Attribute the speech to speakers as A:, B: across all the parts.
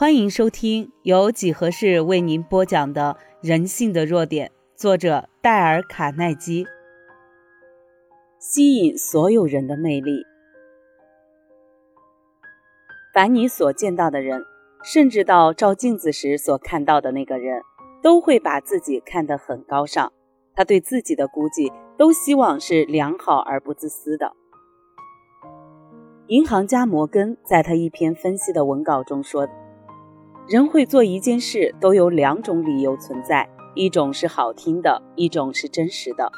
A: 欢迎收听由几何式为您播讲的《人性的弱点》，作者戴尔·卡耐基。吸引所有人的魅力。凡你所见到的人，甚至到照镜子时所看到的那个人，都会把自己看得很高尚。他对自己的估计，都希望是良好而不自私的。银行家摩根在他一篇分析的文稿中说。人会做一件事，都有两种理由存在：一种是好听的，一种是真实的。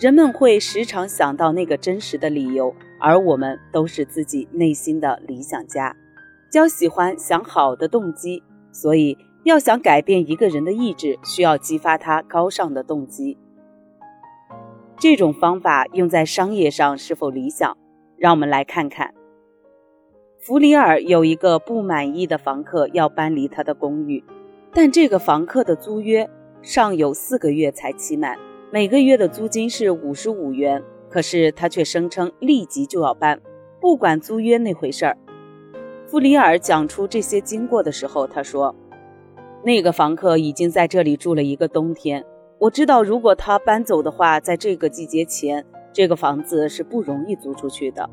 A: 人们会时常想到那个真实的理由，而我们都是自己内心的理想家，较喜欢想好的动机。所以，要想改变一个人的意志，需要激发他高尚的动机。这种方法用在商业上是否理想？让我们来看看。弗里尔有一个不满意的房客要搬离他的公寓，但这个房客的租约尚有四个月才期满，每个月的租金是五十五元。可是他却声称立即就要搬，不管租约那回事儿。弗里尔讲出这些经过的时候，他说：“那个房客已经在这里住了一个冬天，我知道如果他搬走的话，在这个季节前，这个房子是不容易租出去的。”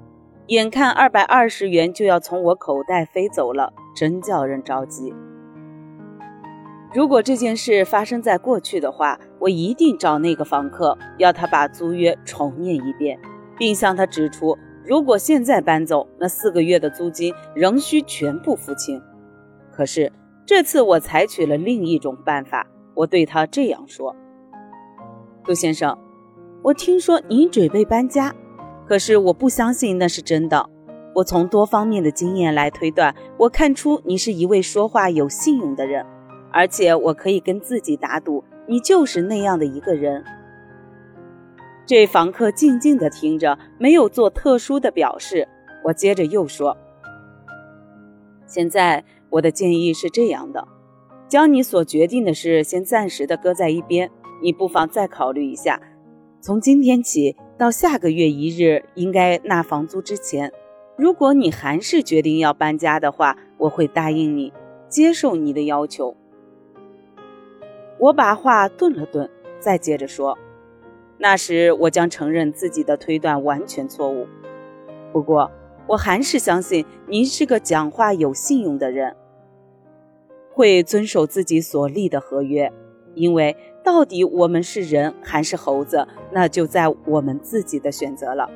A: 眼看二百二十元就要从我口袋飞走了，真叫人着急。如果这件事发生在过去的话，我一定找那个房客，要他把租约重念一遍，并向他指出，如果现在搬走，那四个月的租金仍需全部付清。可是这次我采取了另一种办法，我对他这样说：“杜先生，我听说您准备搬家。”可是我不相信那是真的。我从多方面的经验来推断，我看出你是一位说话有信用的人，而且我可以跟自己打赌，你就是那样的一个人。这房客静静地听着，没有做特殊的表示。我接着又说：“现在我的建议是这样的，将你所决定的事先暂时的搁在一边，你不妨再考虑一下。从今天起。”到下个月一日应该纳房租之前，如果你还是决定要搬家的话，我会答应你，接受你的要求。我把话顿了顿，再接着说：“那时我将承认自己的推断完全错误。不过，我还是相信您是个讲话有信用的人，会遵守自己所立的合约，因为。”到底我们是人还是猴子，那就在我们自己的选择了。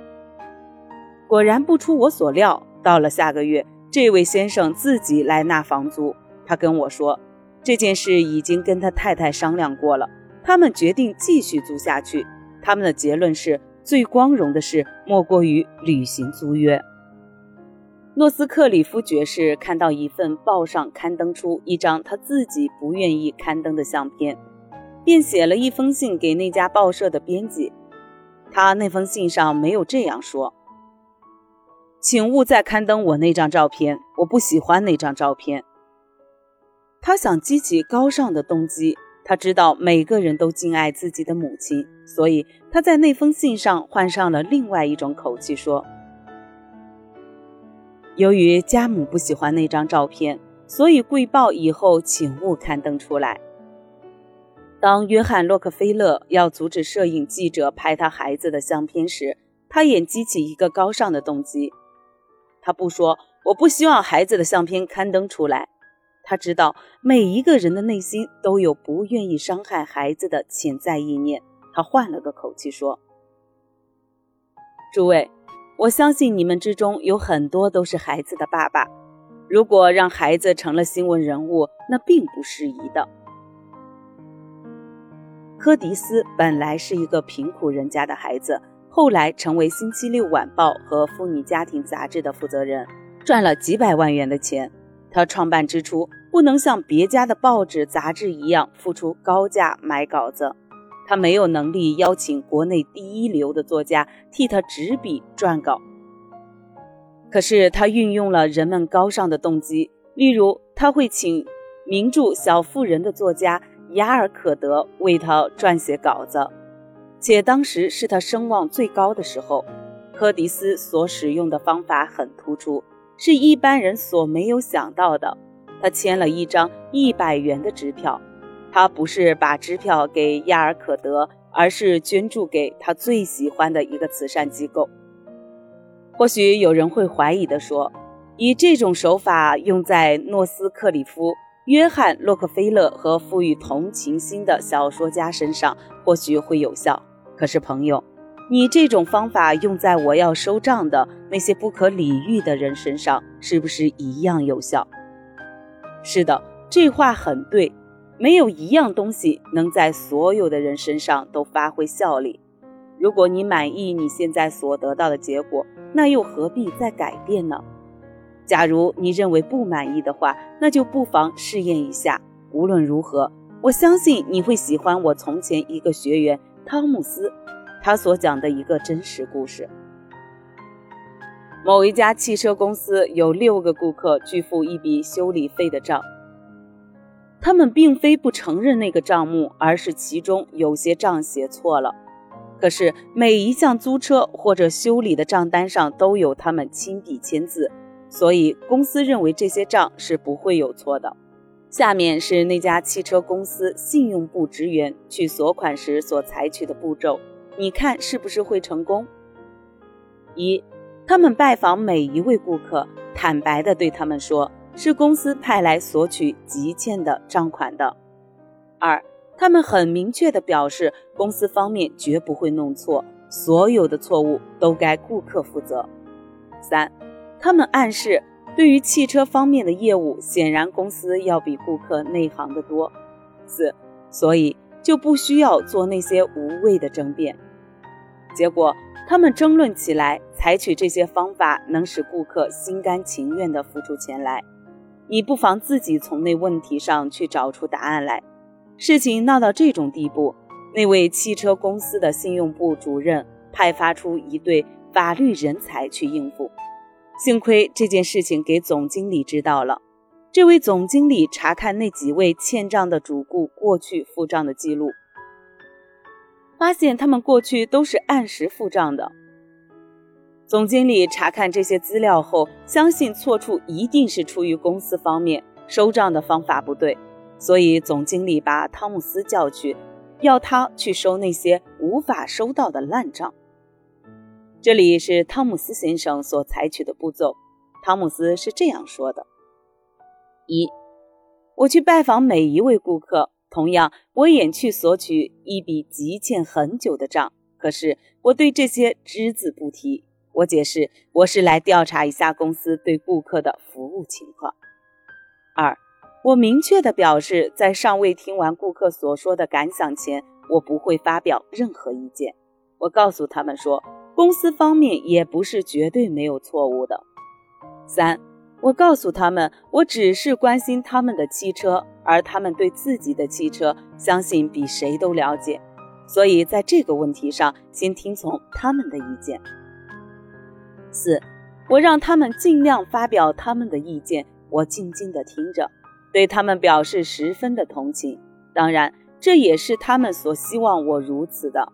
A: 果然不出我所料，到了下个月，这位先生自己来纳房租。他跟我说，这件事已经跟他太太商量过了，他们决定继续租下去。他们的结论是最光荣的事莫过于履行租约。诺斯克里夫爵士看到一份报上刊登出一张他自己不愿意刊登的相片。便写了一封信给那家报社的编辑，他那封信上没有这样说：“请勿再刊登我那张照片，我不喜欢那张照片。”他想激起高尚的动机，他知道每个人都敬爱自己的母亲，所以他在那封信上换上了另外一种口气说：“由于家母不喜欢那张照片，所以贵报以后请勿刊登出来。”当约翰·洛克菲勒要阻止摄影记者拍他孩子的相片时，他也激起一个高尚的动机。他不说“我不希望孩子的相片刊登出来”，他知道每一个人的内心都有不愿意伤害孩子的潜在意念。他换了个口气说：“诸位，我相信你们之中有很多都是孩子的爸爸。如果让孩子成了新闻人物，那并不适宜的。”柯迪斯本来是一个贫苦人家的孩子，后来成为《星期六晚报》和《妇女家庭杂志》的负责人，赚了几百万元的钱。他创办之初不能像别家的报纸杂志一样付出高价买稿子，他没有能力邀请国内第一流的作家替他执笔撰稿。可是他运用了人们高尚的动机，例如他会请名著《小妇人》的作家。雅尔可德为他撰写稿子，且当时是他声望最高的时候。柯迪斯所使用的方法很突出，是一般人所没有想到的。他签了一张一百元的支票。他不是把支票给亚尔可德，而是捐助给他最喜欢的一个慈善机构。或许有人会怀疑的说，以这种手法用在诺斯克里夫、约翰洛克菲勒和富于同情心的小说家身上，或许会有效。可是，朋友，你这种方法用在我要收账的那些不可理喻的人身上，是不是一样有效？是的，这话很对。没有一样东西能在所有的人身上都发挥效力。如果你满意你现在所得到的结果，那又何必再改变呢？假如你认为不满意的话，那就不妨试验一下。无论如何，我相信你会喜欢我从前一个学员汤姆斯，他所讲的一个真实故事。某一家汽车公司有六个顾客拒付一笔修理费的账。他们并非不承认那个账目，而是其中有些账写错了。可是每一项租车或者修理的账单上都有他们亲笔签字，所以公司认为这些账是不会有错的。下面是那家汽车公司信用部职员去索款时所采取的步骤，你看是不是会成功？一，他们拜访每一位顾客，坦白地对他们说。是公司派来索取急欠的账款的。二，他们很明确地表示，公司方面绝不会弄错，所有的错误都该顾客负责。三，他们暗示，对于汽车方面的业务，显然公司要比顾客内行得多。四，所以就不需要做那些无谓的争辩。结果，他们争论起来，采取这些方法能使顾客心甘情愿地付出钱来。你不妨自己从那问题上去找出答案来。事情闹到这种地步，那位汽车公司的信用部主任派发出一对法律人才去应付。幸亏这件事情给总经理知道了。这位总经理查看那几位欠账的主顾过去付账的记录，发现他们过去都是按时付账的。总经理查看这些资料后，相信错处一定是出于公司方面收账的方法不对，所以总经理把汤姆斯叫去，要他去收那些无法收到的烂账。这里是汤姆斯先生所采取的步骤。汤姆斯是这样说的：一，我去拜访每一位顾客，同样我也去索取一笔急欠很久的账，可是我对这些只字不提。我解释，我是来调查一下公司对顾客的服务情况。二，我明确地表示，在尚未听完顾客所说的感想前，我不会发表任何意见。我告诉他们说，公司方面也不是绝对没有错误的。三，我告诉他们，我只是关心他们的汽车，而他们对自己的汽车相信比谁都了解，所以在这个问题上，先听从他们的意见。四，我让他们尽量发表他们的意见，我静静地听着，对他们表示十分的同情。当然，这也是他们所希望我如此的。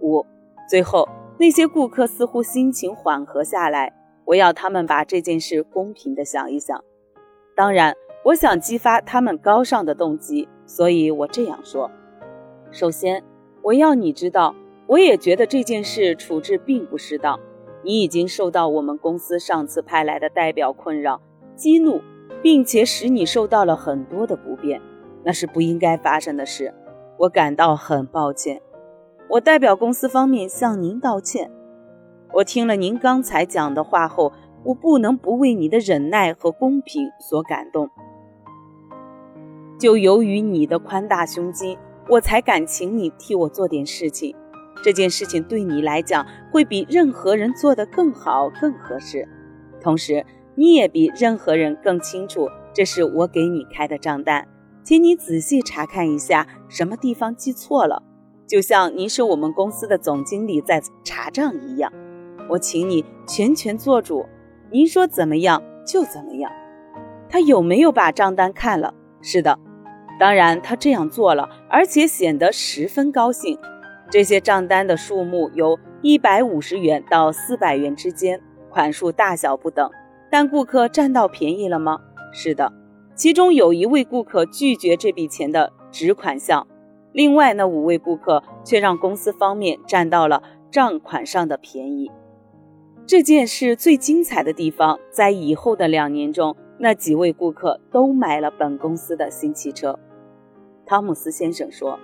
A: 五，最后那些顾客似乎心情缓和下来，我要他们把这件事公平地想一想。当然，我想激发他们高尚的动机，所以我这样说：首先，我要你知道，我也觉得这件事处置并不适当。你已经受到我们公司上次派来的代表困扰、激怒，并且使你受到了很多的不便，那是不应该发生的事。我感到很抱歉。我代表公司方面向您道歉。我听了您刚才讲的话后，我不能不为你的忍耐和公平所感动。就由于你的宽大胸襟，我才敢请你替我做点事情。这件事情对你来讲会比任何人做得更好、更合适，同时你也比任何人更清楚这是我给你开的账单，请你仔细查看一下什么地方记错了，就像您是我们公司的总经理在查账一样。我请你全权做主，您说怎么样就怎么样。他有没有把账单看了？是的，当然他这样做了，而且显得十分高兴。这些账单的数目由一百五十元到四百元之间，款数大小不等。但顾客占到便宜了吗？是的，其中有一位顾客拒绝这笔钱的直款项，另外那五位顾客却让公司方面占到了账款上的便宜。这件事最精彩的地方，在以后的两年中，那几位顾客都买了本公司的新汽车。汤姆斯先生说：“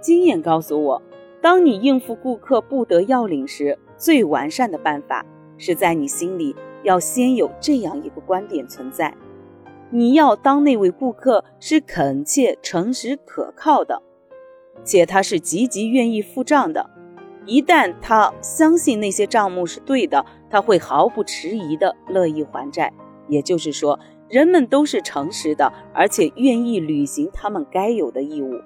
A: 经验告诉我，当你应付顾客不得要领时，最完善的办法是在你心里要先有这样一个观点存在：你要当那位顾客是恳切、诚实、可靠的，且他是积极愿意付账的。一旦他相信那些账目是对的，他会毫不迟疑地乐意还债。也就是说。”人们都是诚实的，而且愿意履行他们该有的义务。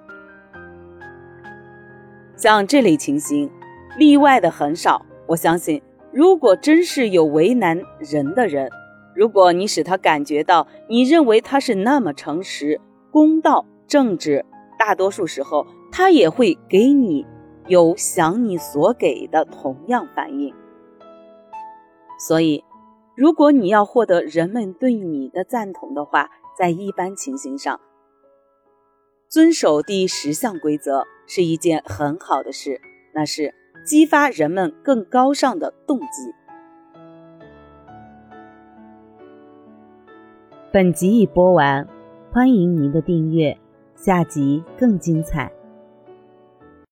A: 像这类情形，例外的很少。我相信，如果真是有为难人的人，如果你使他感觉到你认为他是那么诚实、公道、正直，大多数时候他也会给你有想你所给的同样反应。所以。如果你要获得人们对你的赞同的话，在一般情形上，遵守第十项规则是一件很好的事，那是激发人们更高尚的动机。
B: 本集已播完，欢迎您的订阅，下集更精彩。